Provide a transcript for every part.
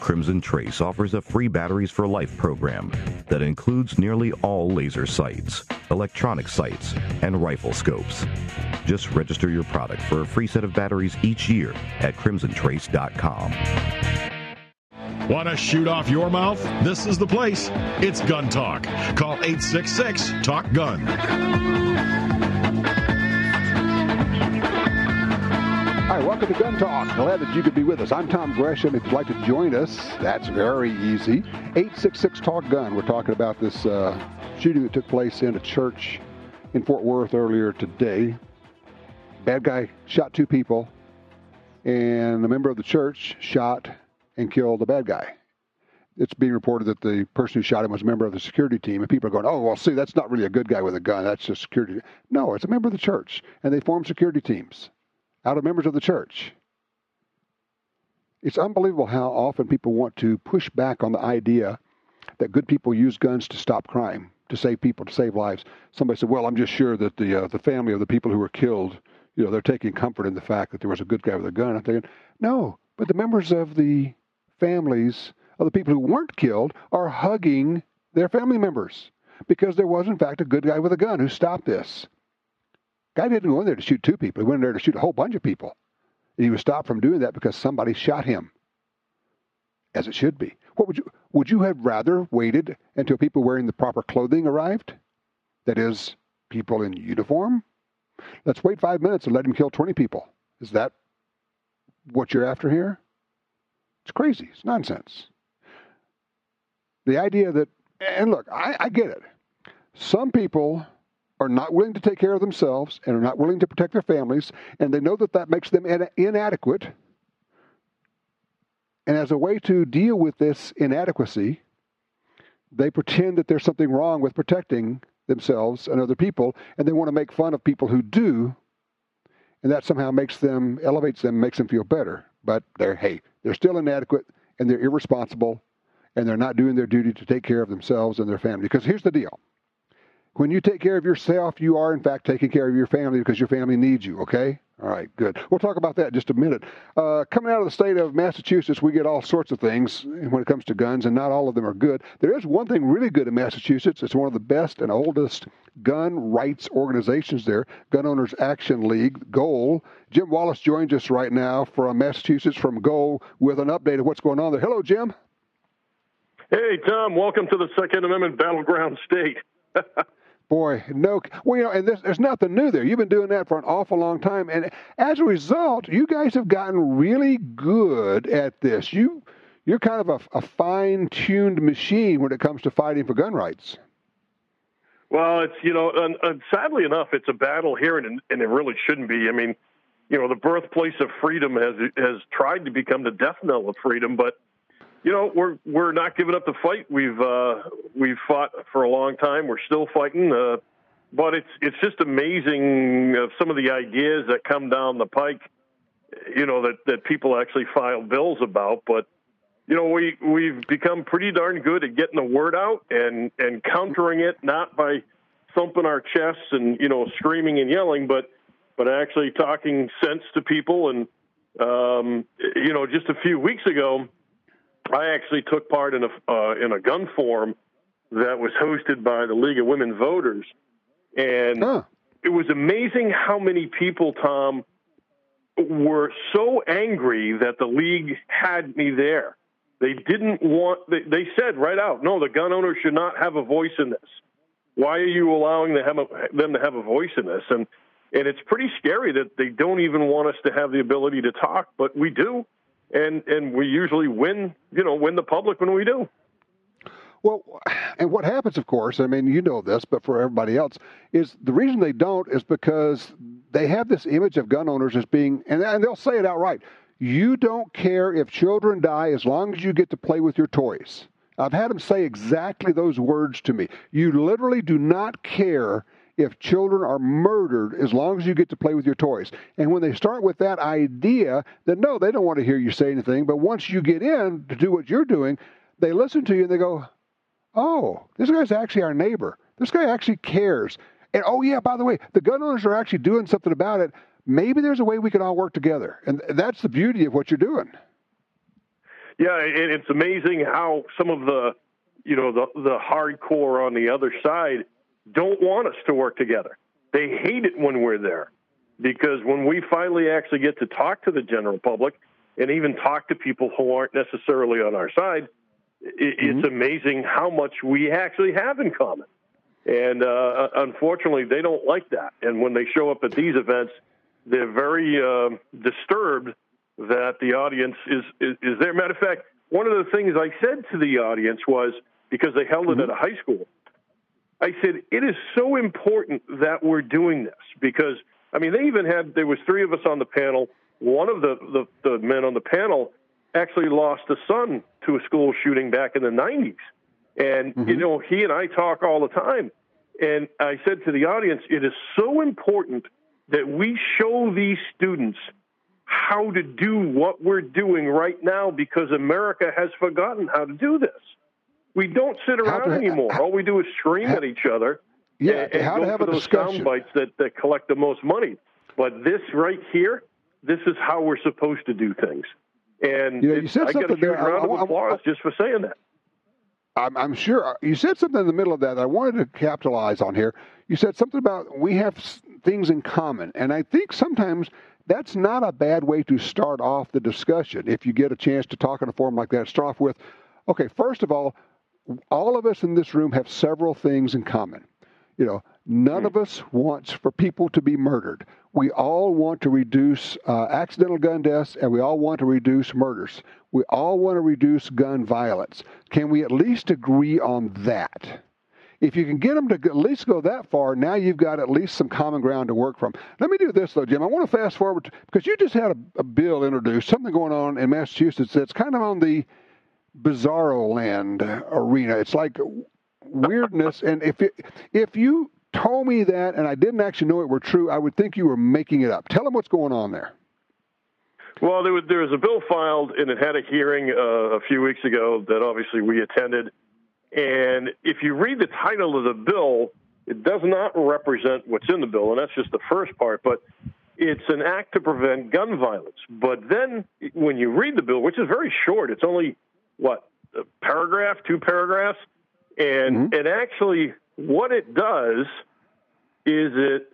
Crimson Trace offers a free Batteries for Life program that includes nearly all laser sights, electronic sights, and rifle scopes. Just register your product for a free set of batteries each year at crimsontrace.com. Want to shoot off your mouth? This is the place. It's Gun Talk. Call 866 Talk Gun. Welcome to Gun Talk. Glad that you could be with us. I'm Tom Gresham. If you'd like to join us, that's very easy. 866 Talk Gun. We're talking about this uh, shooting that took place in a church in Fort Worth earlier today. Bad guy shot two people, and a member of the church shot and killed the bad guy. It's being reported that the person who shot him was a member of the security team, and people are going, "Oh, well, see, that's not really a good guy with a gun. That's just security." No, it's a member of the church, and they form security teams out of members of the church. It's unbelievable how often people want to push back on the idea that good people use guns to stop crime, to save people, to save lives. Somebody said, "Well, I'm just sure that the uh, the family of the people who were killed, you know, they're taking comfort in the fact that there was a good guy with a gun." I'm thinking, no, but the members of the families of the people who weren't killed are hugging their family members because there was, in fact, a good guy with a gun who stopped this. Guy didn't go in there to shoot two people. He went in there to shoot a whole bunch of people. And he was stopped from doing that because somebody shot him. As it should be. What would you would you have rather waited until people wearing the proper clothing arrived? That is, people in uniform? Let's wait five minutes and let him kill 20 people. Is that what you're after here? It's crazy. It's nonsense. The idea that, and look, I, I get it. Some people are not willing to take care of themselves and are not willing to protect their families, and they know that that makes them inadequate. And as a way to deal with this inadequacy, they pretend that there's something wrong with protecting themselves and other people, and they want to make fun of people who do, and that somehow makes them, elevates them, makes them feel better. But they're, hey, they're still inadequate, and they're irresponsible, and they're not doing their duty to take care of themselves and their family. Because here's the deal when you take care of yourself, you are in fact taking care of your family because your family needs you, okay? All right, good. We'll talk about that in just a minute. Uh, coming out of the state of Massachusetts, we get all sorts of things when it comes to guns, and not all of them are good. There is one thing really good in Massachusetts. It's one of the best and oldest gun rights organizations there, Gun Owners Action League, GOAL. Jim Wallace joins us right now from Massachusetts from GOAL with an update of what's going on there. Hello, Jim. Hey, Tom. Welcome to the Second Amendment battleground state. Boy, no. Well, you know, and there's, there's nothing new there. You've been doing that for an awful long time, and as a result, you guys have gotten really good at this. You, you're kind of a, a fine-tuned machine when it comes to fighting for gun rights. Well, it's you know, and, and sadly enough, it's a battle here, and, and it really shouldn't be. I mean, you know, the birthplace of freedom has has tried to become the death knell of freedom, but you know, we're we're not giving up the fight. We've uh, we've fought for a long time. We're still fighting, uh, but it's it's just amazing some of the ideas that come down the pike. You know that that people actually file bills about, but you know we we've become pretty darn good at getting the word out and and countering it not by thumping our chests and you know screaming and yelling, but but actually talking sense to people. And um, you know, just a few weeks ago I actually took part in a uh, in a gun forum that was hosted by the League of Women Voters, and huh. it was amazing how many people, Tom, were so angry that the league had me there. They didn't want. They, they said right out, no, the gun owners should not have a voice in this. Why are you allowing them, them to have a voice in this? And and it's pretty scary that they don't even want us to have the ability to talk, but we do and and we usually win, you know, win the public when we do. Well, and what happens, of course, I mean, you know this, but for everybody else, is the reason they don't is because they have this image of gun owners as being, and, and they'll say it outright you don't care if children die as long as you get to play with your toys. I've had them say exactly those words to me. You literally do not care if children are murdered as long as you get to play with your toys. And when they start with that idea, then no, they don't want to hear you say anything. But once you get in to do what you're doing, they listen to you and they go, oh, this guy's actually our neighbor. This guy actually cares. And oh, yeah, by the way, the gun owners are actually doing something about it. Maybe there's a way we can all work together. And that's the beauty of what you're doing. Yeah, and it's amazing how some of the, you know, the the hardcore on the other side don't want us to work together. They hate it when we're there because when we finally actually get to talk to the general public and even talk to people who aren't necessarily on our side, it, mm-hmm. it's amazing how much we actually have in common. And uh, unfortunately, they don't like that. And when they show up at these events, they're very uh, disturbed that the audience is, is, is there. Matter of fact, one of the things I said to the audience was because they held mm-hmm. it at a high school. I said it is so important that we're doing this because I mean they even had there was three of us on the panel. One of the the, the men on the panel actually lost a son to a school shooting back in the 90s. And, mm-hmm. you know, he and I talk all the time. And I said to the audience, it is so important that we show these students how to do what we're doing right now because America has forgotten how to do this. We don't sit around to, anymore. How, All we do is scream how, at each other. Yeah, and, and how go to have a those discussion. sound bites that, that collect the most money. But this right here, this is how we're supposed to do things. And you, know, you said I something get a huge there. round I, of I, applause just for saying that. I'm, I'm, sure uh, you said something in the middle of that, that I wanted to capitalize on here. You said something about we have things in common, and I think sometimes that's not a bad way to start off the discussion. If you get a chance to talk in a forum like that, start off with, okay, first of all, all of us in this room have several things in common. You know, none of us wants for people to be murdered. We all want to reduce uh, accidental gun deaths and we all want to reduce murders. We all want to reduce gun violence. Can we at least agree on that? If you can get them to at least go that far, now you've got at least some common ground to work from. Let me do this, though, Jim. I want to fast forward to, because you just had a, a bill introduced, something going on in Massachusetts that's kind of on the bizarro land arena. It's like weirdness. and if it, if you told me that and I didn't actually know it were true, I would think you were making it up. Tell them what's going on there. Well, there was, there was a bill filed, and it had a hearing uh, a few weeks ago that obviously we attended. And if you read the title of the bill, it does not represent what's in the bill, and that's just the first part. But it's an act to prevent gun violence. But then when you read the bill, which is very short, it's only what a paragraph, two paragraphs, and mm-hmm. and actually what it does is it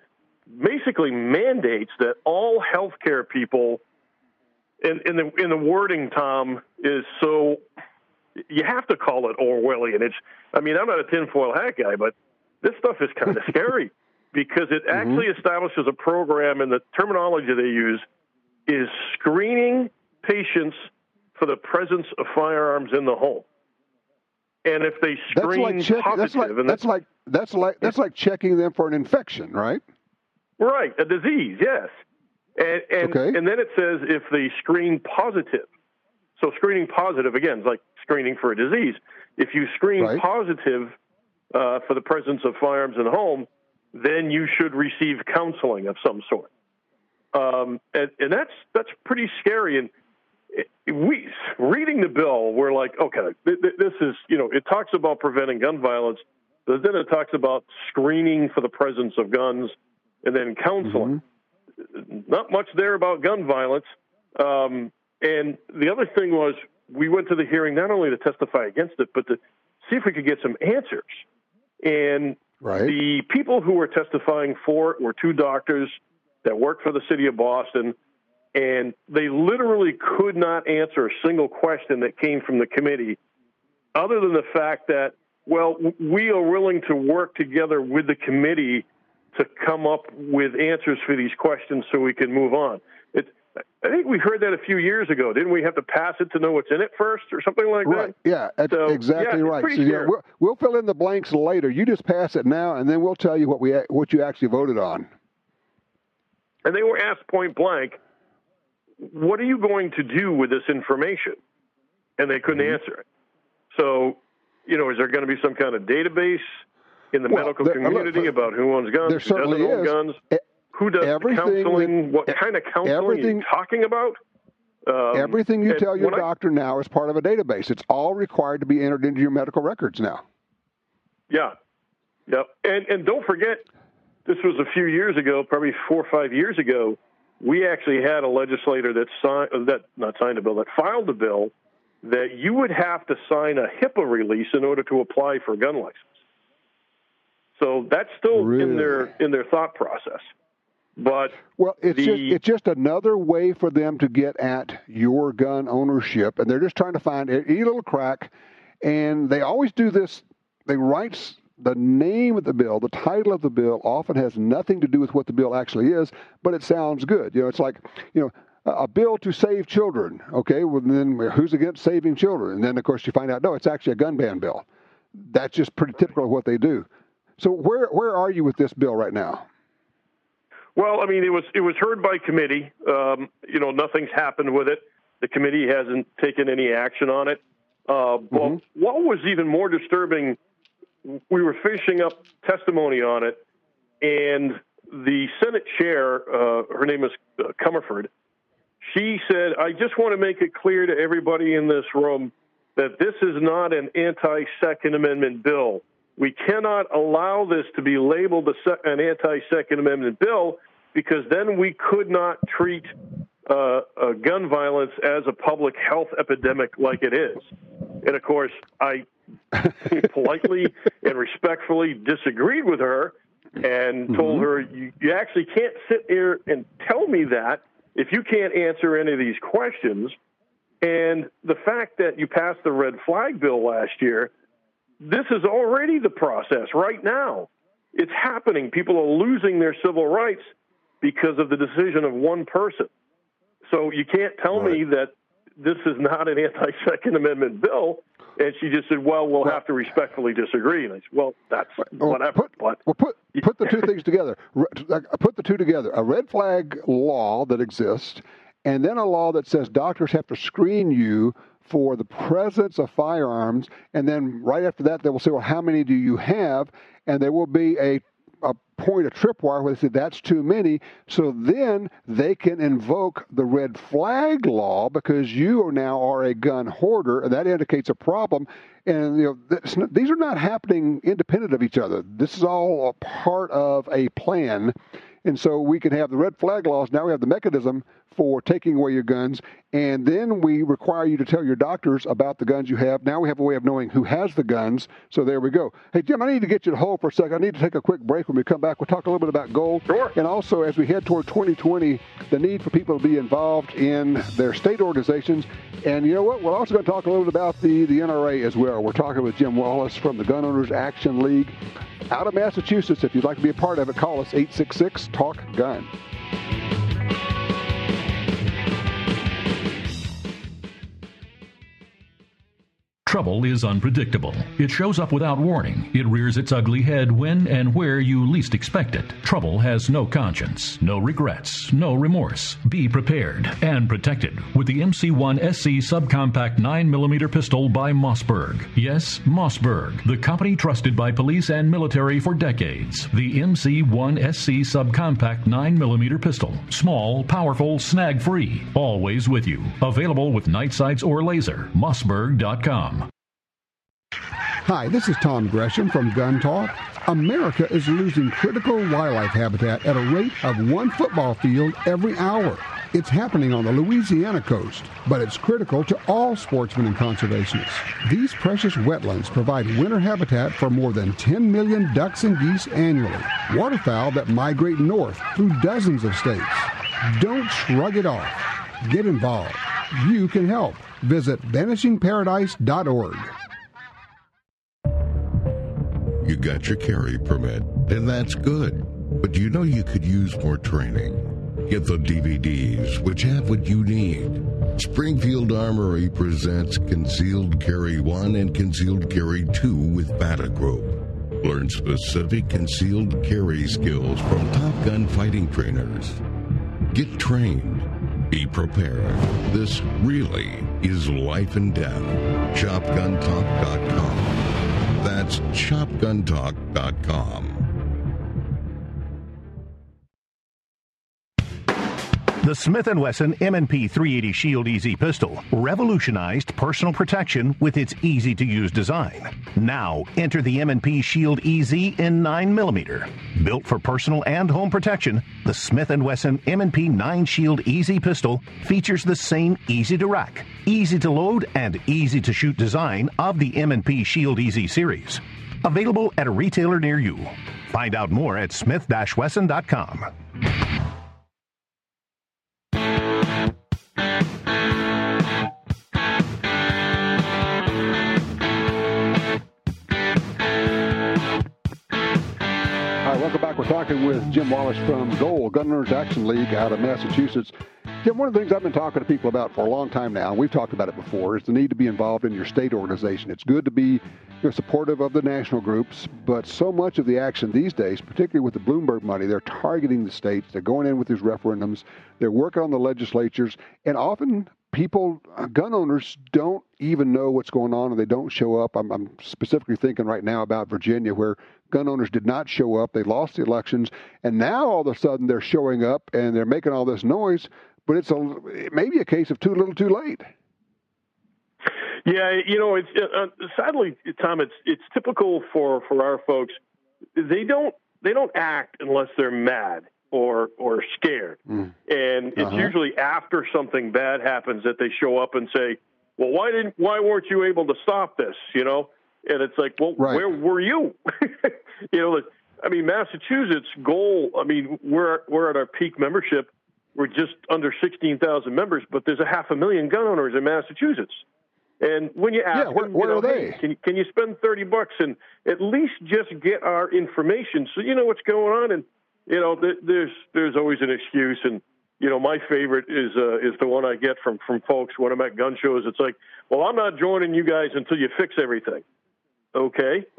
basically mandates that all healthcare people, and, and the in the wording, Tom, is so you have to call it Orwellian. It's I mean I'm not a tinfoil hat guy, but this stuff is kind of scary because it mm-hmm. actually establishes a program, and the terminology they use is screening patients for the presence of firearms in the home. And if they screen that's like check, positive, that's like, and that's like that's like that's like checking them for an infection, right? Right, a disease, yes. And and, okay. and then it says if they screen positive. So screening positive again is like screening for a disease. If you screen right. positive uh, for the presence of firearms in the home, then you should receive counseling of some sort. Um, and, and that's that's pretty scary. And we reading the bill, we're like, okay, this is you know, it talks about preventing gun violence, but then it talks about screening for the presence of guns, and then counseling. Mm-hmm. Not much there about gun violence. Um, and the other thing was, we went to the hearing not only to testify against it, but to see if we could get some answers. And right. the people who were testifying for it were two doctors that worked for the city of Boston and they literally could not answer a single question that came from the committee other than the fact that well we are willing to work together with the committee to come up with answers for these questions so we can move on it, I think we heard that a few years ago. Didn't we have to pass it to know what's in it first, or something like right. that? Yeah, so, exactly yeah, right. So, yeah, we'll, we'll, fill in the blanks later. You just pass it now, and then we'll tell you what we what you actually voted on. And they were asked point blank, what are you going to do with this information? And they couldn't mm-hmm. answer it. So, you know, is there going to be some kind of database in the well, medical there, community look, about who owns guns, who certainly doesn't is. own guns, who does counseling, what kind of counseling everything, are you talking about? Um, everything you tell your doctor I, now is part of a database. It's all required to be entered into your medical records now. Yeah, yeah, and and don't forget, this was a few years ago, probably four or five years ago we actually had a legislator that signed uh, that not signed a bill that filed a bill that you would have to sign a HIPAA release in order to apply for a gun license. So that's still really? in their in their thought process. But well, it's the, just it's just another way for them to get at your gun ownership, and they're just trying to find any little crack. And they always do this. They write the name of the bill, the title of the bill, often has nothing to do with what the bill actually is, but it sounds good. You know, it's like you know a bill to save children. Okay, well then who's against saving children? And then of course you find out no, it's actually a gun ban bill. That's just pretty typical of what they do. So where where are you with this bill right now? Well, I mean, it was it was heard by committee. Um, you know, nothing's happened with it. The committee hasn't taken any action on it. Uh, mm-hmm. what was even more disturbing, we were finishing up testimony on it, and the Senate chair, uh, her name is uh, Comerford, she said, "I just want to make it clear to everybody in this room that this is not an anti-Second Amendment bill." We cannot allow this to be labeled an anti Second Amendment bill because then we could not treat uh, uh, gun violence as a public health epidemic like it is. And of course, I politely and respectfully disagreed with her and told mm-hmm. her, you, you actually can't sit here and tell me that if you can't answer any of these questions. And the fact that you passed the red flag bill last year this is already the process right now. It's happening. People are losing their civil rights because of the decision of one person. So you can't tell right. me that this is not an anti Second Amendment bill. And she just said, "Well, we'll have to respectfully disagree." And I said, "Well, that's well, whatever." Put, but well, put put the two things together. Put the two together. A red flag law that exists, and then a law that says doctors have to screen you for the presence of firearms, and then right after that, they will say, well, how many do you have? And there will be a a point, a tripwire where they say that's too many. So then they can invoke the red flag law because you are now are a gun hoarder, and that indicates a problem. And you know these are not happening independent of each other. This is all a part of a plan. And so we can have the red flag laws. Now we have the mechanism for taking away your guns, and then we require you to tell your doctors about the guns you have. Now we have a way of knowing who has the guns. So there we go. Hey, Jim, I need to get you to hold for a second. I need to take a quick break. When we come back, we'll talk a little bit about GOAL. Sure. And also, as we head toward 2020, the need for people to be involved in their state organizations. And you know what? We're also going to talk a little bit about the, the NRA as well. We're talking with Jim Wallace from the Gun Owners Action League out of Massachusetts. If you'd like to be a part of it, call us 866 Talk Gun. Trouble is unpredictable. It shows up without warning. It rears its ugly head when and where you least expect it. Trouble has no conscience, no regrets, no remorse. Be prepared and protected with the MC1 SC subcompact 9mm pistol by Mossberg. Yes, Mossberg, the company trusted by police and military for decades. The MC1 SC subcompact 9mm pistol. Small, powerful, snag free. Always with you. Available with night sights or laser. Mossberg.com. Hi, this is Tom Gresham from Gun Talk. America is losing critical wildlife habitat at a rate of one football field every hour. It's happening on the Louisiana coast, but it's critical to all sportsmen and conservationists. These precious wetlands provide winter habitat for more than 10 million ducks and geese annually, waterfowl that migrate north through dozens of states. Don't shrug it off. Get involved. You can help. Visit vanishingparadise.org. You got your carry permit, and that's good. But you know you could use more training. Get the DVDs, which have what you need. Springfield Armory presents Concealed Carry 1 and Concealed Carry 2 with Batagroup. Learn specific concealed carry skills from Top Gun fighting trainers. Get trained be prepared. This really is life and death. ShopGunTalk.com. That's ShopGunTalk.com. The Smith & Wesson M&P 380 Shield EZ pistol revolutionized personal protection with its easy-to-use design. Now, enter the M&P Shield EZ in 9mm. Built for personal and home protection, the Smith & Wesson M&P 9 Shield EZ pistol features the same easy-to-rack, easy-to-load, and easy-to-shoot design of the M&P Shield EZ series. Available at a retailer near you. Find out more at smith-wesson.com. We're talking with Jim Wallace from Goal Gun Owners Action League out of Massachusetts. Jim, one of the things I've been talking to people about for a long time now, and we've talked about it before, is the need to be involved in your state organization. It's good to be you know, supportive of the national groups, but so much of the action these days, particularly with the Bloomberg money, they're targeting the states. They're going in with these referendums. They're working on the legislatures, and often people, uh, gun owners, don't even know what's going on and they don't show up. I'm, I'm, specifically thinking right now about Virginia, where gun owners did not show up. They lost the elections, and now all of a sudden they're showing up and they're making all this noise. But it's a it may be a case of too little, too late. Yeah, you know, it's uh, uh, sadly, Tom. It's it's typical for for our folks. They don't they don't act unless they're mad or or scared. Mm. And it's uh-huh. usually after something bad happens that they show up and say, "Well, why didn't why weren't you able to stop this?" You know, and it's like, "Well, right. where were you?" you know, I mean, Massachusetts goal. I mean, we're we're at our peak membership. We're just under sixteen thousand members, but there's a half a million gun owners in Massachusetts. And when you ask yeah, where, them, where you know, are they? Hey, can, can you spend 30 bucks and at least just get our information so you know what's going on? And you know, th- there's there's always an excuse, and you know, my favorite is uh, is the one I get from from folks when I'm at gun shows. It's like, well, I'm not joining you guys until you fix everything. Okay,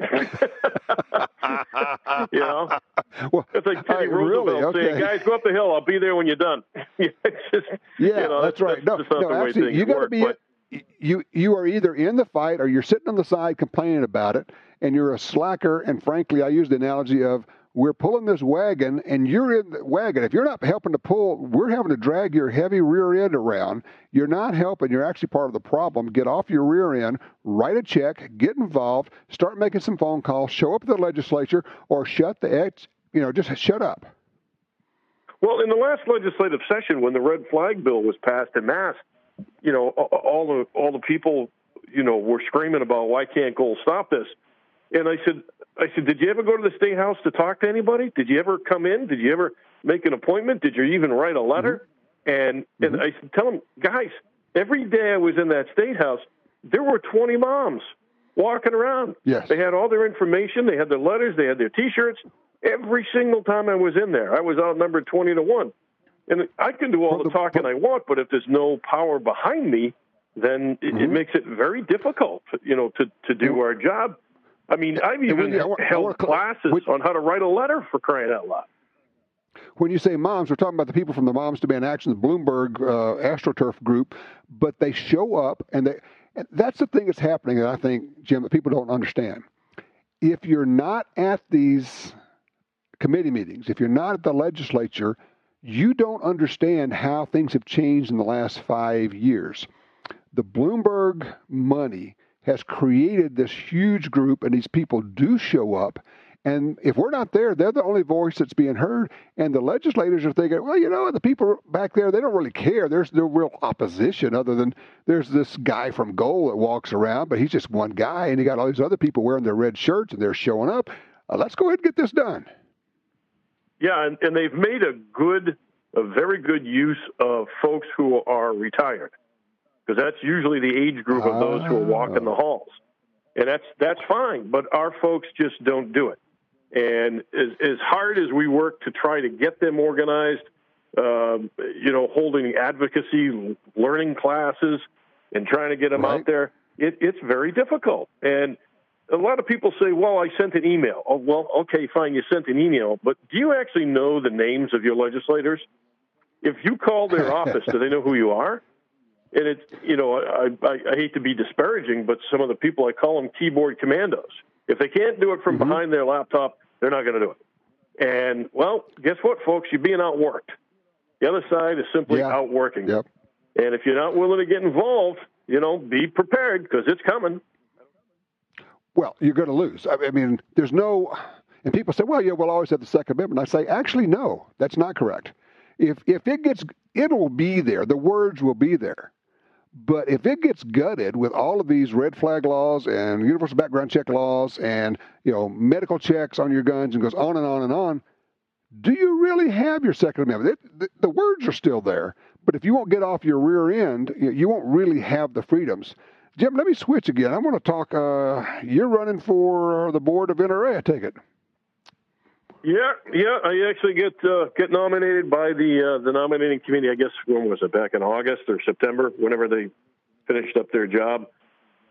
you know, well, it's like Teddy Roosevelt really? okay. saying, "Guys, go up the hill. I'll be there when you're done." just, yeah, you know, that's, that's, right. That's no, no, actually, you got to be. But, you you are either in the fight or you're sitting on the side complaining about it, and you're a slacker. And frankly, I use the analogy of we're pulling this wagon and you're in the wagon. If you're not helping to pull, we're having to drag your heavy rear end around. You're not helping. You're actually part of the problem. Get off your rear end, write a check, get involved, start making some phone calls, show up at the legislature, or shut the ex, you know, just shut up. Well, in the last legislative session, when the red flag bill was passed in mass, you know, all the all the people, you know, were screaming about why can't Goal stop this? And I said, I said, did you ever go to the state house to talk to anybody? Did you ever come in? Did you ever make an appointment? Did you even write a letter? Mm-hmm. And and mm-hmm. I said, tell them, guys, every day I was in that state house, there were 20 moms walking around. Yes. They had all their information. They had their letters. They had their T-shirts. Every single time I was in there, I was outnumbered 20 to one. And I can do all well, the, the talking I want, but if there's no power behind me, then it, mm-hmm. it makes it very difficult, you know, to to do our job. I mean, I've even held classes when, on how to write a letter for crying out loud. When you say moms, we're talking about the people from the Moms Demand Action, the Bloomberg uh, AstroTurf group, but they show up and they. And that's the thing that's happening that I think, Jim, that people don't understand. If you're not at these committee meetings, if you're not at the legislature, you don't understand how things have changed in the last five years. The Bloomberg money has created this huge group, and these people do show up. And if we're not there, they're the only voice that's being heard. And the legislators are thinking, well, you know, the people back there, they don't really care. There's no real opposition other than there's this guy from Goal that walks around, but he's just one guy, and he got all these other people wearing their red shirts and they're showing up. Uh, let's go ahead and get this done. Yeah, and, and they've made a good, a very good use of folks who are retired because that's usually the age group of those who are walking the ah. halls, and that's that's fine. But our folks just don't do it. And as, as hard as we work to try to get them organized, um, you know, holding advocacy, learning classes, and trying to get them right. out there, it, it's very difficult. And a lot of people say, well, I sent an email. Oh, well, okay, fine, you sent an email, but do you actually know the names of your legislators? If you call their office, do they know who you are? And it's you know I, I, I hate to be disparaging, but some of the people I call them keyboard commandos. If they can't do it from mm-hmm. behind their laptop, they're not going to do it. And well, guess what, folks? You're being outworked. The other side is simply Yeah. outworking. Yep. And if you're not willing to get involved, you know, be prepared because it's coming. Well, you're going to lose. I mean, there's no. And people say, "Well, yeah, we'll always have the Second Amendment." I say, actually, no, that's not correct. If if it gets, it will be there. The words will be there. But if it gets gutted with all of these red flag laws and universal background check laws and you know medical checks on your guns and goes on and on and on, do you really have your Second Amendment? It, the, the words are still there, but if you won't get off your rear end, you, you won't really have the freedoms. Jim, let me switch again. I want to talk. Uh, you're running for the board of NRA. I take it. Yeah, yeah. I actually get uh, get nominated by the uh, the nominating committee. I guess when was it? Back in August or September, whenever they finished up their job.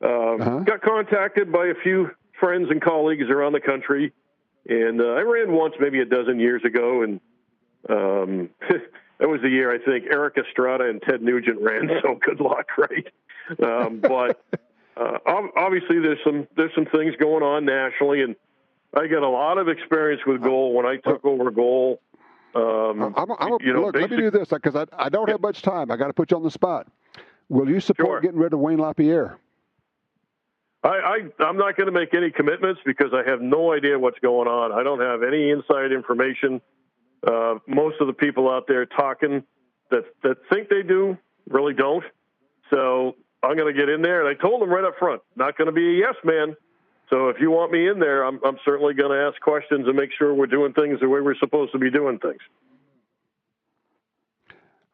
Um, Uh-huh. Got contacted by a few friends and colleagues around the country, and uh, I ran once, maybe a dozen years ago, and um, that was the year I think Erik Estrada and Ted Nugent ran. So good luck, right? Um, but uh, obviously, there's some there's some things going on nationally, and I got a lot of experience with goal when I took over goal. Um, I'm, I'm, you know, look, let me do this because I, I don't have much time. I got to put you on the spot. Will you support Sure. getting rid of Wayne LaPierre? I, I I'm not going to make any commitments because I have no idea what's going on. I don't have any inside information. Uh, most of the people out there talking that that think they do really don't. So I'm going to get in there, and I told them right up front, not going to be a yes man. So if you want me in there, I'm I'm certainly going to ask questions and make sure we're doing things the way we're supposed to be doing things.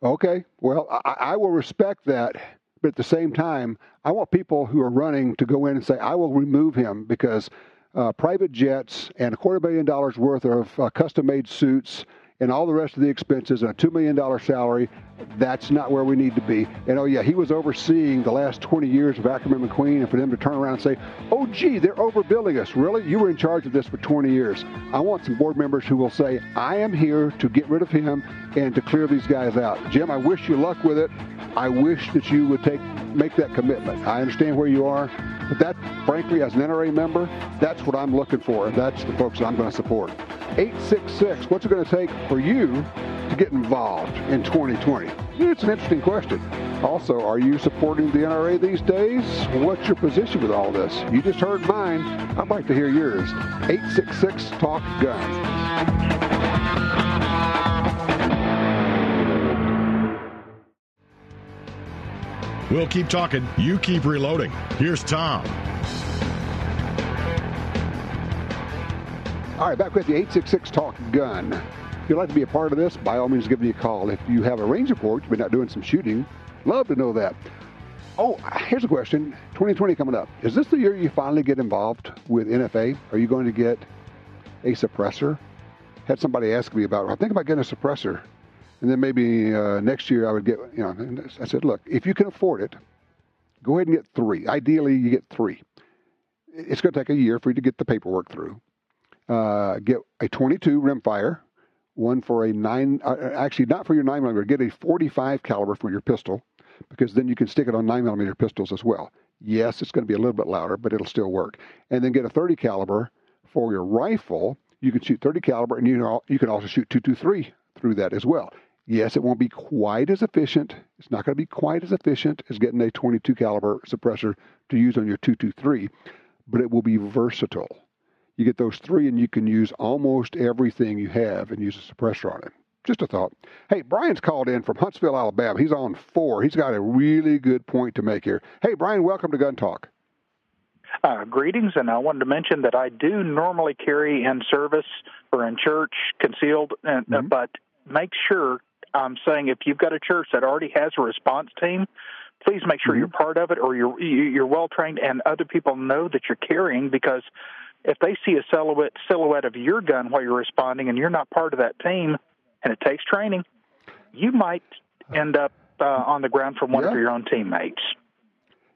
Okay. Well, I, I will respect that, but at the same time, I want people who are running to go in and say, "I will remove him," because uh, private jets and a quarter billion dollars worth of uh, custom-made suits and all the rest of the expenses and a two million dollar salary. That's not where we need to be. And oh yeah, he was overseeing the last 20 years of Ackerman McQueen, and for them to turn around and say, "Oh gee, they're overbilling us." Really? You were in charge of this for 20 years. I want some board members who will say, "I am here to get rid of him and to clear these guys out." Jim, I wish you luck with it. I wish that you would take make that commitment. I understand where you are, but that, frankly, as an NRA member, that's what I'm looking for, and that's the folks I'm going to support. 866, what's it going to take for you to get involved in 2020? It's an interesting question. Also, are you supporting the NRA these days? What's your position with all this? You just heard mine. I'd like to hear yours. 866 Talk Gun. We'll keep talking. You keep reloading. Here's Tom. All right, back with the 866 Talk Gun. If you'd like to be a part of this, by all means, give me a call. If you have a range report, you've been out doing some shooting, love to know that. Oh, here's a question 2020 coming up. Is this the year you finally get involved with NFA? Are you going to get a suppressor? Had somebody ask me about, I think about getting a suppressor. And then maybe uh, next year I would get, you know, I said, look, if you can afford it, go ahead and get three. Ideally, you get three. It's going to take a year for you to get the paperwork through uh, get a 22 rimfire, one for a nine, uh, actually not for your nine millimeter, get a 45 caliber for your pistol, because then you can stick it on nine millimeter pistols as well. Yes, it's going to be a little bit louder, but it'll still work. And then get a 30 caliber for your rifle. You can shoot 30 caliber, and you know you can also shoot 223 through that as well. Yes, it won't be quite as efficient. It's not going to be quite as efficient as getting a 22 caliber suppressor to use on your 223, but it will be versatile. You get those three, and you can use almost everything you have and use a suppressor on it. Just a thought. Hey, Brian's called in from Huntsville, Alabama. He's on four. He's got a really good point to make here. Hey, Brian, welcome to Gun Talk. Uh, greetings, and I wanted to mention that I do normally carry in service or in church concealed, and, uh, Mhm. but make sure I'm saying if you've got a church that already has a response team, please make sure Mhm. you're part of it or you're you're well trained and other people know that you're carrying because if they see a silhouette silhouette of your gun while you're responding and you're not part of that team and it takes training, you might end up uh, on the ground from one Yeah. of your own teammates.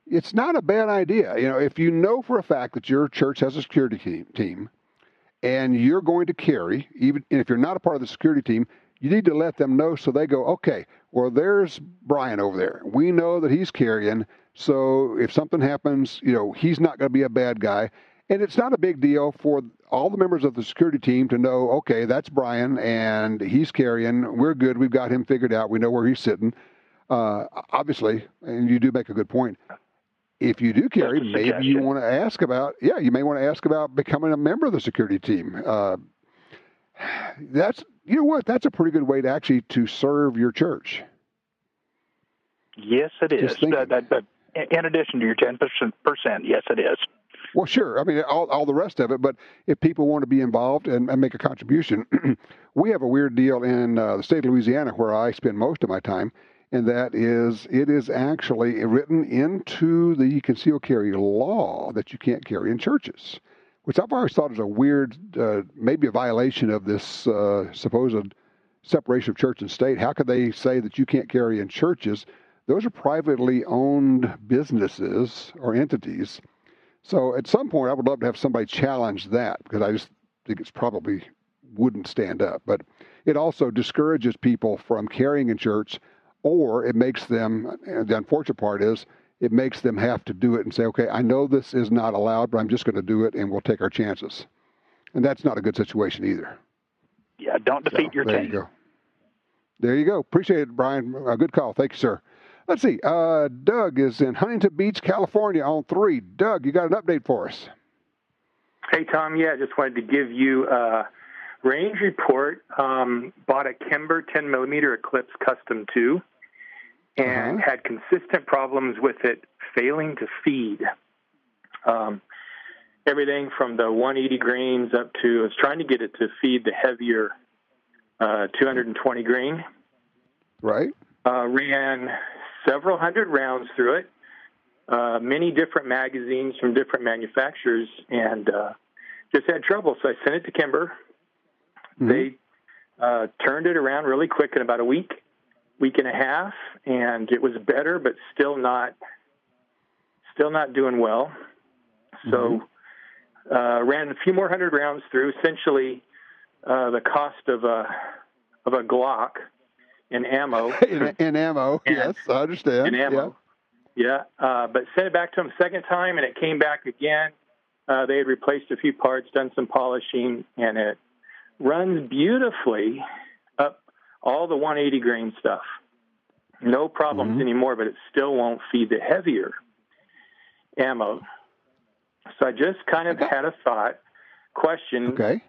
It's not a bad idea. You know, if you know for a fact that your church has a security team, and you're going to carry, even and if you're not a part of the security team, you need to let them know so they go, okay, well, there's Brian over there. We know that he's carrying. So if something happens, you know, he's not going to be a bad guy. And it's not a big deal for all the members of the security team to know, okay, that's Brian and he's carrying. We're good. We've got him figured out. We know where he's sitting. Uh, obviously, and you do make a good point. If you do carry, maybe you want to ask about, yeah, you may want to ask about becoming a member of the security team. Uh, that's, you know what, that's a pretty good way to actually to serve your church. Yes, it is. That, that, that, in addition to your 10%, yes, it is. Well, sure. I mean, all, all the rest of it. But if people want to be involved and, and make a contribution, we have a weird deal in uh, the state of Louisiana where I spend most of my time, and that is it is actually written into the concealed carry law that you can't carry in churches, which I've always thought is a weird, uh, maybe a violation of this uh, supposed separation of church and state. How could they say that you can't carry in churches? Those are privately owned businesses or entities so at some point, I would love to have somebody challenge that because I just think it's probably wouldn't stand up. But it also discourages people from carrying in church, or it makes them. The unfortunate part is it makes them have to do it and say, "Okay, I know this is not allowed, but I'm just going to do it, and we'll take our chances." And that's not a good situation either. Yeah, don't defeat so, your there team. You go. There you go. Appreciate it, Brian. A good call. Thank you, sir. Let's see. Uh, Doug is in Huntington Beach, California on three. Doug, you got an update for us? Hey, Tom. Yeah, just wanted to give you a range report. Um, bought a Kimber 10 millimeter Eclipse Custom 2 and uh-huh. had consistent problems with it failing to feed. Um, everything from the 180 grains up to, I was trying to get it to feed the heavier uh, 220 grain. Right. Uh, ran several hundred rounds through it, uh, many different magazines from different manufacturers, and uh, just had trouble. So I sent it to Kimber. Mm-hmm. They uh, turned it around really quick in about a week, week and a half, and it was better, but still not, still not doing well. So mm-hmm. uh, ran a few more hundred rounds through. Essentially, uh, the cost of a of a Glock in ammo. in, in, ammo, and, yes, I understand. In ammo, yeah. yeah. Uh, but sent it back to them second time, and it came back again. Uh, they had replaced a few parts, done some polishing, and it runs beautifully up all the 180 grain stuff. No problems mm-hmm. anymore, but it still won't feed the heavier ammo. So I just kind of had a thought question. Okay.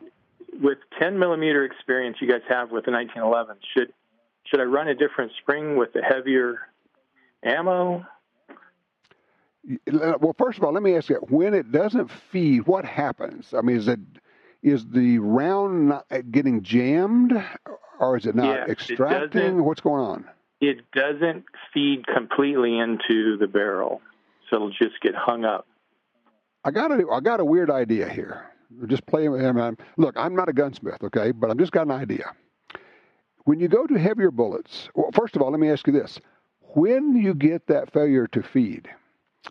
With 10 millimeter experience you guys have with the 1911, should should I run a different spring with the heavier ammo? Well, first of all, let me ask you: when it doesn't feed, what happens? I mean, is it is the round not getting jammed, or is it not extracting? It What's going on? It doesn't feed completely into the barrel, so it'll just get hung up. I got a I got a weird idea here. Just playing with him. Look, I'm not a gunsmith, okay, but I've just got an idea. When you go to heavier bullets, well, first of all, let me ask you this. When you get that failure to feed,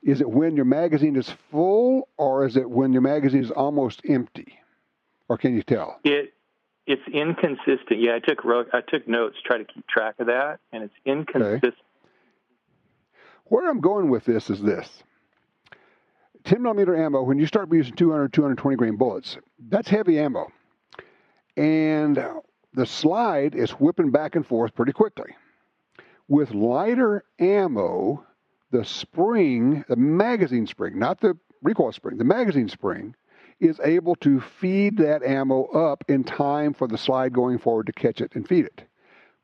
is it when your magazine is full or is it when your magazine is almost empty? Or can you tell? It it's inconsistent. Yeah, I took I took notes, try to keep track of that, and it's inconsistent. Okay. Where I'm going with this is this. 10 millimeter ammo, when you start using 200, 220 grain bullets, that's heavy ammo. And the slide is whipping back and forth pretty quickly. With lighter ammo, the spring, the magazine spring, not the recoil spring, the magazine spring, is able to feed that ammo up in time for the slide going forward to catch it and feed it.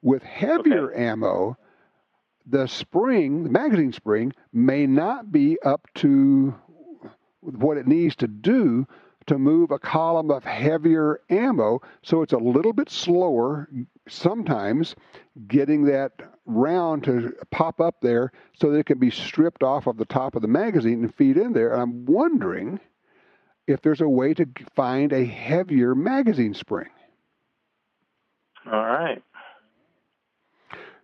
With heavier okay. ammo, the spring, the magazine spring, may not be up to what it needs to do to move a column of heavier ammo, so it's a little bit slower sometimes getting that round to pop up there so that it can be stripped off of the top of the magazine and feed in there. And I'm wondering if there's a way to find a heavier magazine spring. All right.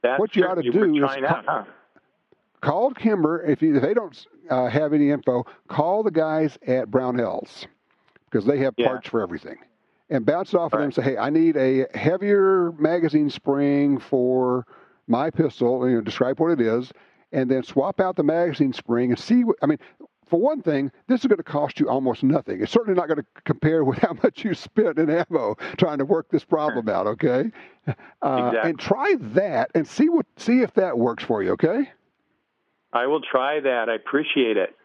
That's what you ought to do is out, huh? call Kimber. If, you, if they don't uh, have any info, call the guys at Brownells because they have yeah. parts for everything. And bounce it off of them and say, hey, I need a heavier magazine spring for my pistol, you know, describe what it is, and then swap out the magazine spring and see what, I mean, for one thing, this is going to cost you almost nothing. It's certainly not going to compare with how much you spent in ammo trying to work this problem out. Okay, uh, exactly. and try that and see what see if that works for you. Okay. I will try that. I appreciate it.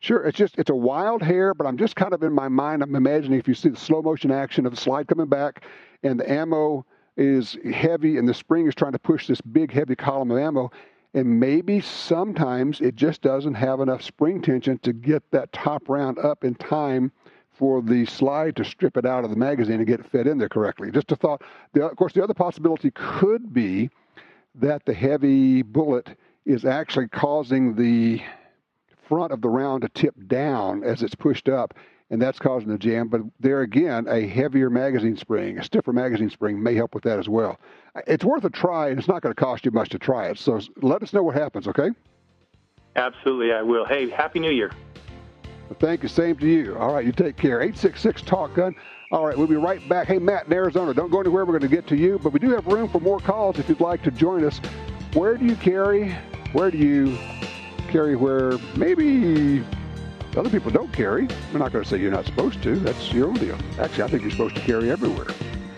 Sure, it's just it's a wild hair, but I'm just kind of in my mind. I'm imagining if you see the slow motion action of the slide coming back, and the ammo is heavy, and the spring is trying to push this big heavy column of ammo, and maybe sometimes it just doesn't have enough spring tension to get that top round up in time for the slide to strip it out of the magazine and get it fed in there correctly. Just a thought. The, of course, the other possibility could be that the heavy bullet is actually causing the front of the round to tip down as it's pushed up, and that's causing the jam. But there again, a heavier magazine spring, a stiffer magazine spring may help with that as well. It's worth a try, and it's not going to cost you much to try it. So let us know what happens, okay? Absolutely, I will. Hey, Happy New Year. Thank you. Same to you. All right, you take care. 866 Talk Gun. All right, we'll be right back. Hey, Matt in Arizona, don't go anywhere. We're going to get to you, but we do have room for more calls if you'd like to join us. Where do you carry? Where do you carry where maybe other people don't carry? I'm not going to say you're not supposed to. That's your own deal. Actually, I think you're supposed to carry everywhere.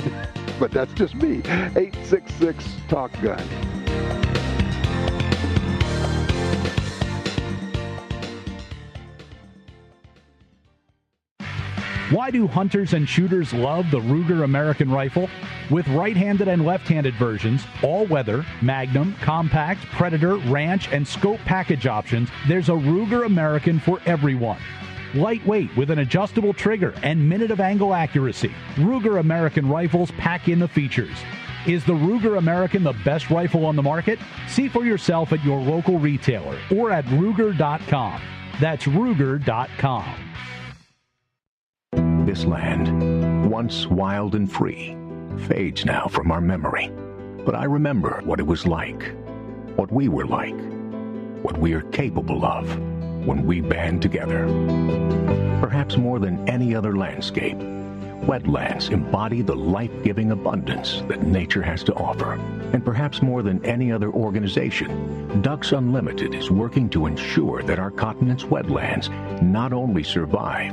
but that's just me. 866 Talk Gun. Why do hunters and shooters love the Ruger American rifle? With right handed and left handed versions, all weather, magnum, compact, predator, ranch, and scope package options, there's a Ruger American for everyone. Lightweight with an adjustable trigger and minute of angle accuracy, Ruger American rifles pack in the features. Is the Ruger American the best rifle on the market? See for yourself at your local retailer or at Ruger.com. That's Ruger.com. This land, once wild and free, fades now from our memory. But I remember what it was like, what we were like, what we are capable of when we band together. Perhaps more than any other landscape, wetlands embody the life giving abundance that nature has to offer. And perhaps more than any other organization, Ducks Unlimited is working to ensure that our continent's wetlands not only survive,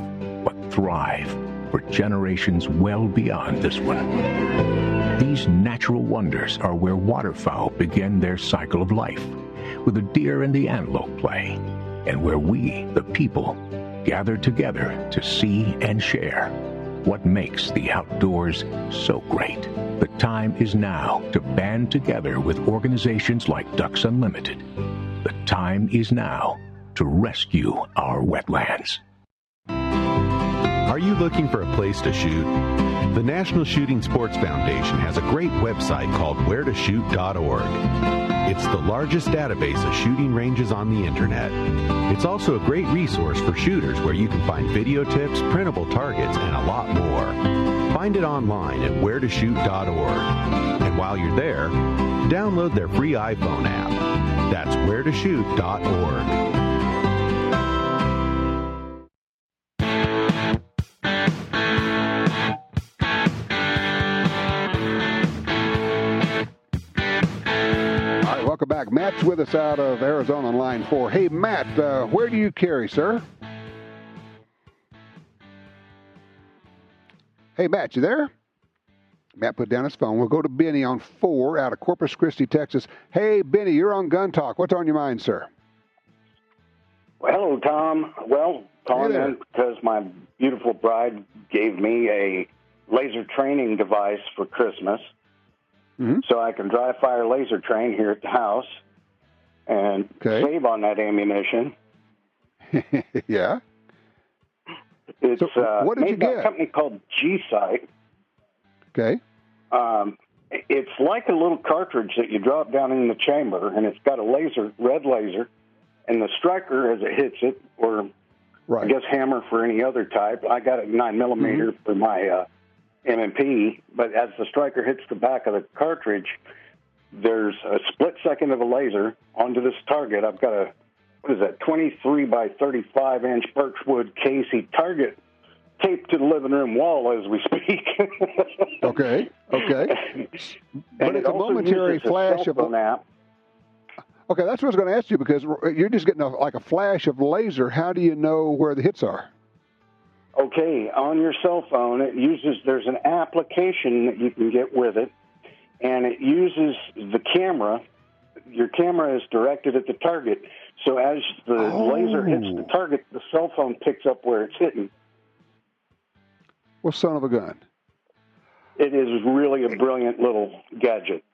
thrive for generations well beyond this one. These natural wonders are where waterfowl begin their cycle of life, where the deer and the antelope play, and where we, the people, gather together to see and share what makes the outdoors so great. The time is now to band together with organizations like Ducks Unlimited. The time is now to rescue our wetlands. Are you looking for a place to shoot? The National Shooting Sports Foundation has a great website called wheretoshoot.org. It's the largest database of shooting ranges on the internet. It's also a great resource for shooters where you can find video tips, printable targets, and a lot more. Find it online at wheretoshoot.org. And while you're there, download their free iPhone app. That's wheretoshoot.org. Matt's with us out of Arizona on line four. Hey, Matt, uh, where do you carry, sir? Hey, Matt, you there? Matt put down his phone. We'll go to Benny on four out of Corpus Christi, Texas. Hey, Benny, you're on Gun Talk. What's on your mind, sir? Well, hello, Tom. Well, calling Hey in because my beautiful bride gave me a laser training device for Christmas, Mhm. so I can dry fire laser train here at the house and Okay. save on that ammunition. yeah. It's So, uh, made you by get? a company called G Sight. Okay. Um, it's like a little cartridge that you drop down in the chamber, and it's got a laser, red laser, and the striker as it hits it, or I guess hammer for any other type. I got a nine millimeter Mm-hmm. for my uh, M&P, but as the striker hits the back of the cartridge, there's a split second of a laser onto this target. I've got a what is that, 23 by 35 inch Birchwood Casey target taped to the living room wall as we speak. Okay. Okay. But it it's a momentary uses a flash of phone app. Okay, that's what I was going to ask you because you're just getting a, like a flash of laser. How do you know where the hits are? Okay, on your cell phone, it uses there's an application that you can get with it, and it uses the camera. Your camera is directed at the target, so as the Oh. laser hits the target, the cell phone picks up where it's hitting. Well, son of a gun. It is really a brilliant little gadget.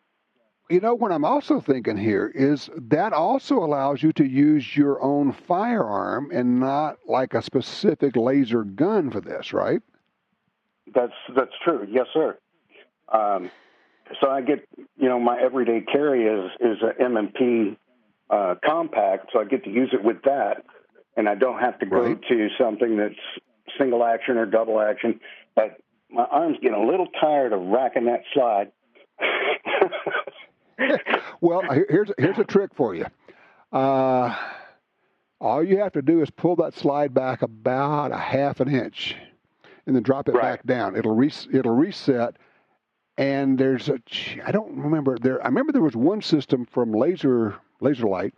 You know what I'm also thinking here is that also allows you to use your own firearm and not like a specific laser gun for this, right? That's that's true. Yes, sir. Um, so I get you know my everyday carry is is a M&P uh, compact, so I get to use it with that, and I don't have to go to something that's single action or double action. But my arm's getting a little tired of racking that slide. well, here's here's a trick for you. Uh, all you have to do is pull that slide back about a half an inch, and then drop it back down. It'll re- it'll reset. And there's a I don't remember there. I remember there was one system from Laser LaserLyte,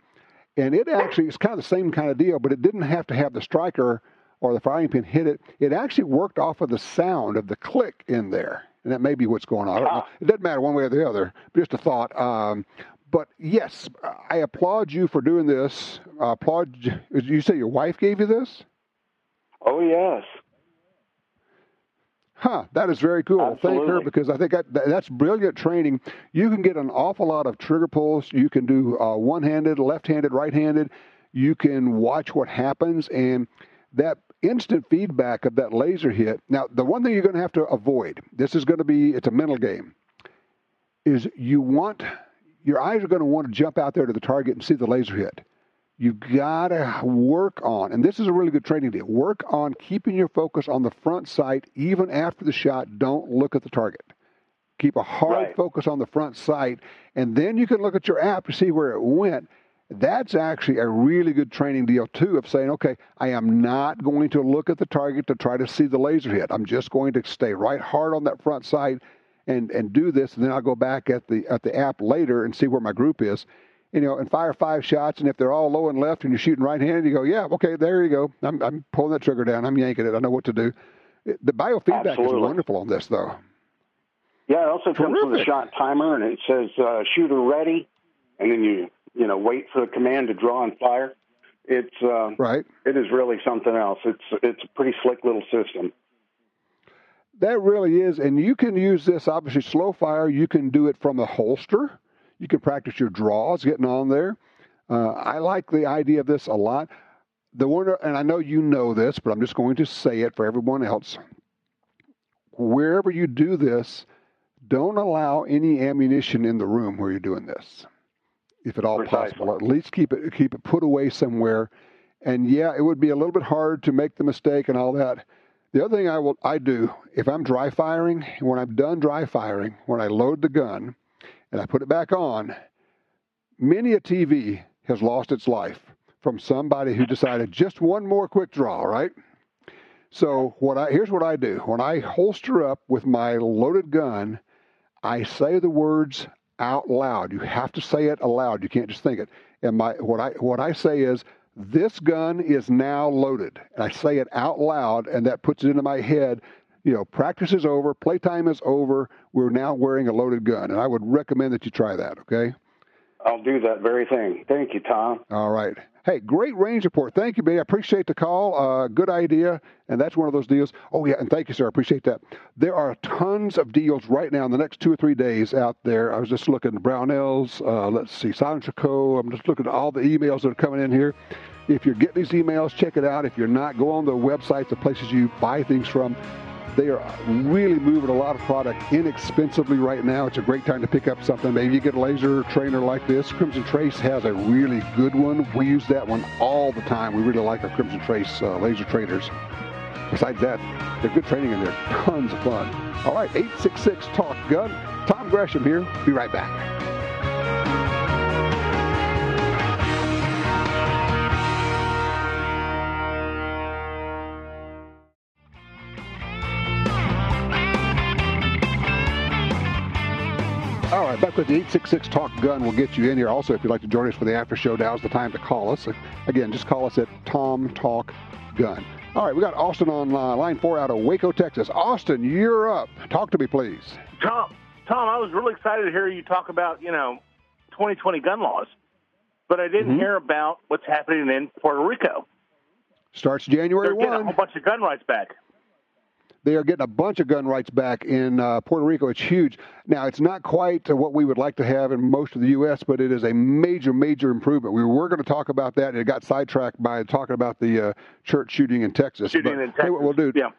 and it actually it's kind of the same kind of deal, but it didn't have to have the striker or the firing pin hit it. It actually worked off of the sound of the click in there, and that may be what's going on. I don't know. It doesn't matter one way or the other. Just a thought. Um, but yes, I applaud you for doing this. I applaud. you- You say your wife gave you this? Oh yes. Huh, that is very cool. Thank her because I think that, that- that's brilliant training. You can get an awful lot of trigger pulls. You can do uh, one handed, left handed, right handed. You can watch what happens and that instant feedback of that laser hit. Now, the one thing you're going to have to avoid this is going to be it's a mental game is you want your eyes are going to want to jump out there to the target and see the laser hit. You've gotta work on, and this is a really good training deal. Work on keeping your focus on the front sight even after the shot. Don't look at the target. Keep a hard focus on the front sight, and then you can look at your app to see where it went. That's actually a really good training deal too. Of saying, okay, I am not going to look at the target to try to see the laser hit. I'm just going to stay right hard on that front sight and and do this, and then I'll go back at the at the app later and see where my group is you know, and fire five shots, and if they're all low and left, and you're shooting right-handed, you go, yeah, okay, there you go. I'm, I'm pulling that trigger down. I'm yanking it. I know what to do. The biofeedback is wonderful on this, though. Yeah, it also comes with a shot timer, and it says uh, "shooter ready," and then you you know wait for the command to draw and fire. It's uh, right. It is really something else. It's it's a pretty slick little system. That really is, and you can use this obviously slow fire. You can do it from a holster. You can practice your draws, getting on there. Uh, I like the idea of this a lot. The one, and I know you know this, but I'm just going to say it for everyone else. Wherever you do this, don't allow any ammunition in the room where you're doing this, if at all possible. At least keep it keep it put away somewhere. And yeah, it would be a little bit hard to make the mistake and all that. The other thing I will I do if I'm dry firing, when I'm done dry firing, when I load the gun and I put it back on, many a TV has lost its life from somebody who decided just one more quick draw, right? So what I here's what I do. When I holster up with my loaded gun, I say the words out loud. You have to say it aloud. You can't just think it. And my what I what I say is this gun is now loaded. And I say it out loud and that puts it into my head. You know, practice is over, playtime is over. We're now wearing a loaded gun. And I would recommend that you try that, okay? I'll do that very thing. Thank you, Tom. All right. Hey, great range report. Thank you, Benny. I appreciate the call. Uh, good idea. And that's one of those deals. Oh, yeah. And thank you, sir. I appreciate that. There are tons of deals right now in the next two or three days out there. I was just looking at Brownells. Uh, let's see, SilencerCo. I'm just looking at all the emails that are coming in here. If you're getting these emails, check it out. If you're not, go on the websites, the places you buy things from. They are really moving a lot of product inexpensively right now. It's a great time to pick up something. Maybe you get a laser trainer like this. Crimson Trace has a really good one. We use that one all the time. We really like our Crimson Trace uh, laser trainers. Besides that, they're good training and they're tons of fun. All right, 866 Talk Gun. Tom Gresham here. Be right back. Right, back with the 866 Talk Gun. We'll get you in here. Also, if you'd like to join us for the after show, now's the time to call us. Again, just call us at Tom Talk Gun. All right, we got Austin on uh, line four out of Waco, Texas. Austin, you're up. Talk to me, please. Tom, Tom, I was really excited to hear you talk about you know 2020 gun laws, but I didn't Mhm. hear about what's happening in Puerto Rico. Starts January They're getting a whole bunch of gun rights back. They are getting a bunch of gun rights back in uh, Puerto Rico. It's huge. Now, it's not quite what we would like to have in most of the U.S., but it is a major, major improvement. We were going to talk about that, and it got sidetracked by talking about the uh, church shooting in Texas. Shooting but in tell you what we'll do. Yeah.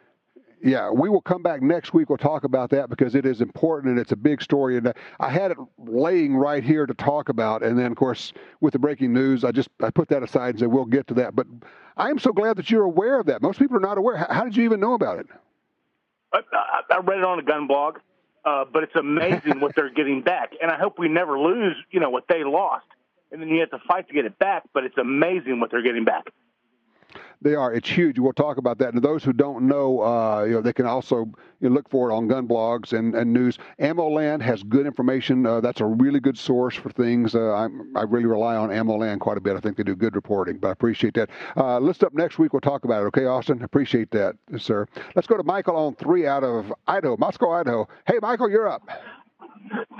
Yeah, we will come back next week. We'll talk about that because it is important and it's a big story. And uh, I had it laying right here to talk about. And then, of course, with the breaking news, I just I put that aside and said we'll get to that. But I am so glad that you're aware of that. Most people are not aware. How did you even know about it? I, I, read it on a gun blog, uh, but it's amazing what they're getting back, and I hope we never lose. You know what they lost, and then you have to fight to get it back. But it's amazing what they're getting back. They are. It's huge. We'll talk about that. And those who don't know, uh, you know, they can also you know, look for it on gun blogs and, and news. AmmoLand has good information. Uh, that's a really good source for things. Uh, I'm, I really rely on AmmoLand quite a bit. I think they do good reporting, but I appreciate that. Uh, list up next week. We'll talk about it. Okay, Austin? Appreciate that, sir. Let's go to Michael on three out of Idaho, Moscow, Idaho. Hey, Michael, you're up.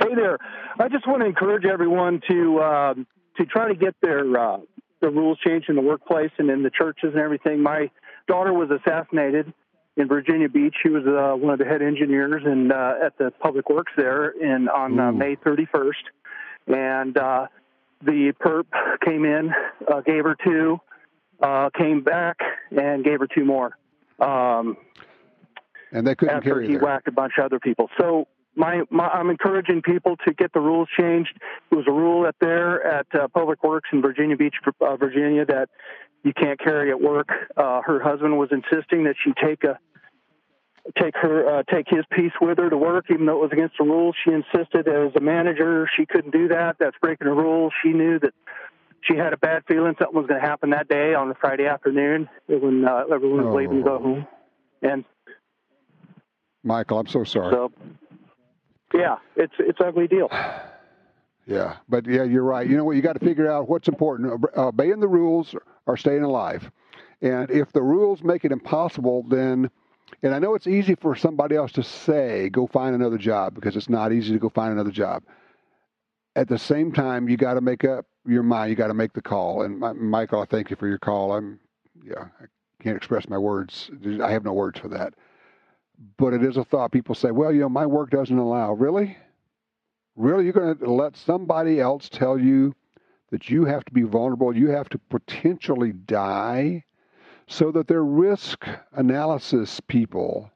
Hey there. I just want to encourage everyone to um, to try to get their uh, the rules changed in the workplace and in the churches and everything. My daughter was assassinated in Virginia Beach. She was uh, one of the head engineers and uh, at the public works there in on uh, May 31st, and uh, the perp came in, uh, gave her two, uh, came back and gave her two more. Um, And they couldn't after carry he there. whacked a bunch of other people. So my, my I'm encouraging people to get the rules changed. It was a rule at there at uh, Public Works in Virginia Beach, uh, Virginia, that you can't carry at work. Uh, her husband was insisting that she take a take her uh, take his piece with her to work, even though it was against the rules. She insisted as a manager she couldn't do that. That's breaking the rules. She knew that she had a bad feeling something was going to happen that day on a Friday afternoon when uh, everyone was leaving to go home. And Michael, I'm so sorry. so, yeah, it's it's ugly deal. Yeah, but yeah, you're right. You know what? You got to figure out what's important: uh, obeying the rules or staying alive. And if the rules make it impossible, then, and I know it's easy for somebody else to say, "Go find another job," because it's not easy to go find another job. At the same time, you got to make up your mind. You got to make the call. And Michael, I thank you for your call. I'm, yeah, I can't express my words. I have no words for that. But it is a thought. People say, "Well, you know, my work doesn't allow." Really? Really, you're going to let somebody else tell you that you have to be vulnerable, you have to potentially die, so that their risk analysis people,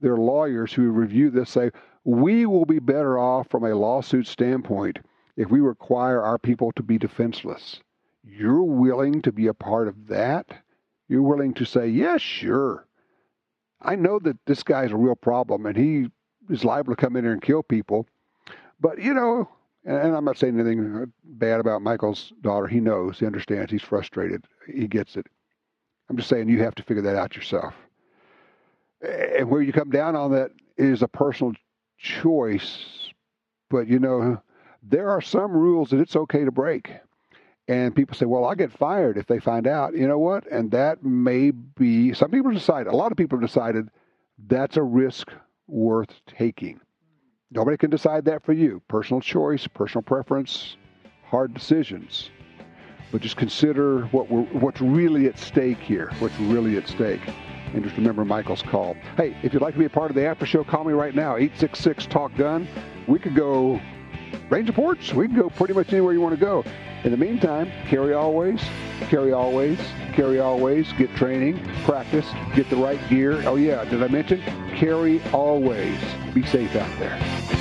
their lawyers who review this say, we will be better off from a lawsuit standpoint if we require our people to be defenseless. You're willing to be a part of that? You're willing to say, yes, sure. I know that this guy's a real problem and he is liable to come in here and kill people. But you know, and I'm not saying anything bad about Michael's daughter. He knows, he understands, he's frustrated, he gets it. I'm just saying you have to figure that out yourself. And where you come down on that is a personal choice. But you know, there are some rules that it's okay to break. And people say, well, I'll get fired if they find out. You know what? And that may be, some people decide, a lot of people have decided that's a risk worth taking. Nobody can decide that for you. Personal choice, personal preference, hard decisions. But just consider what we're, what's really at stake here. What's really at stake. And just remember Michael's call. Hey, if you'd like to be a part of the after show, call me right now, 866 Talk Gun. We could go range reports. We can go pretty much anywhere you want to go. In the meantime, carry always, carry always, carry always, get training, practice, get the right gear. Oh, yeah, did I mention? Carry always. Be safe out there.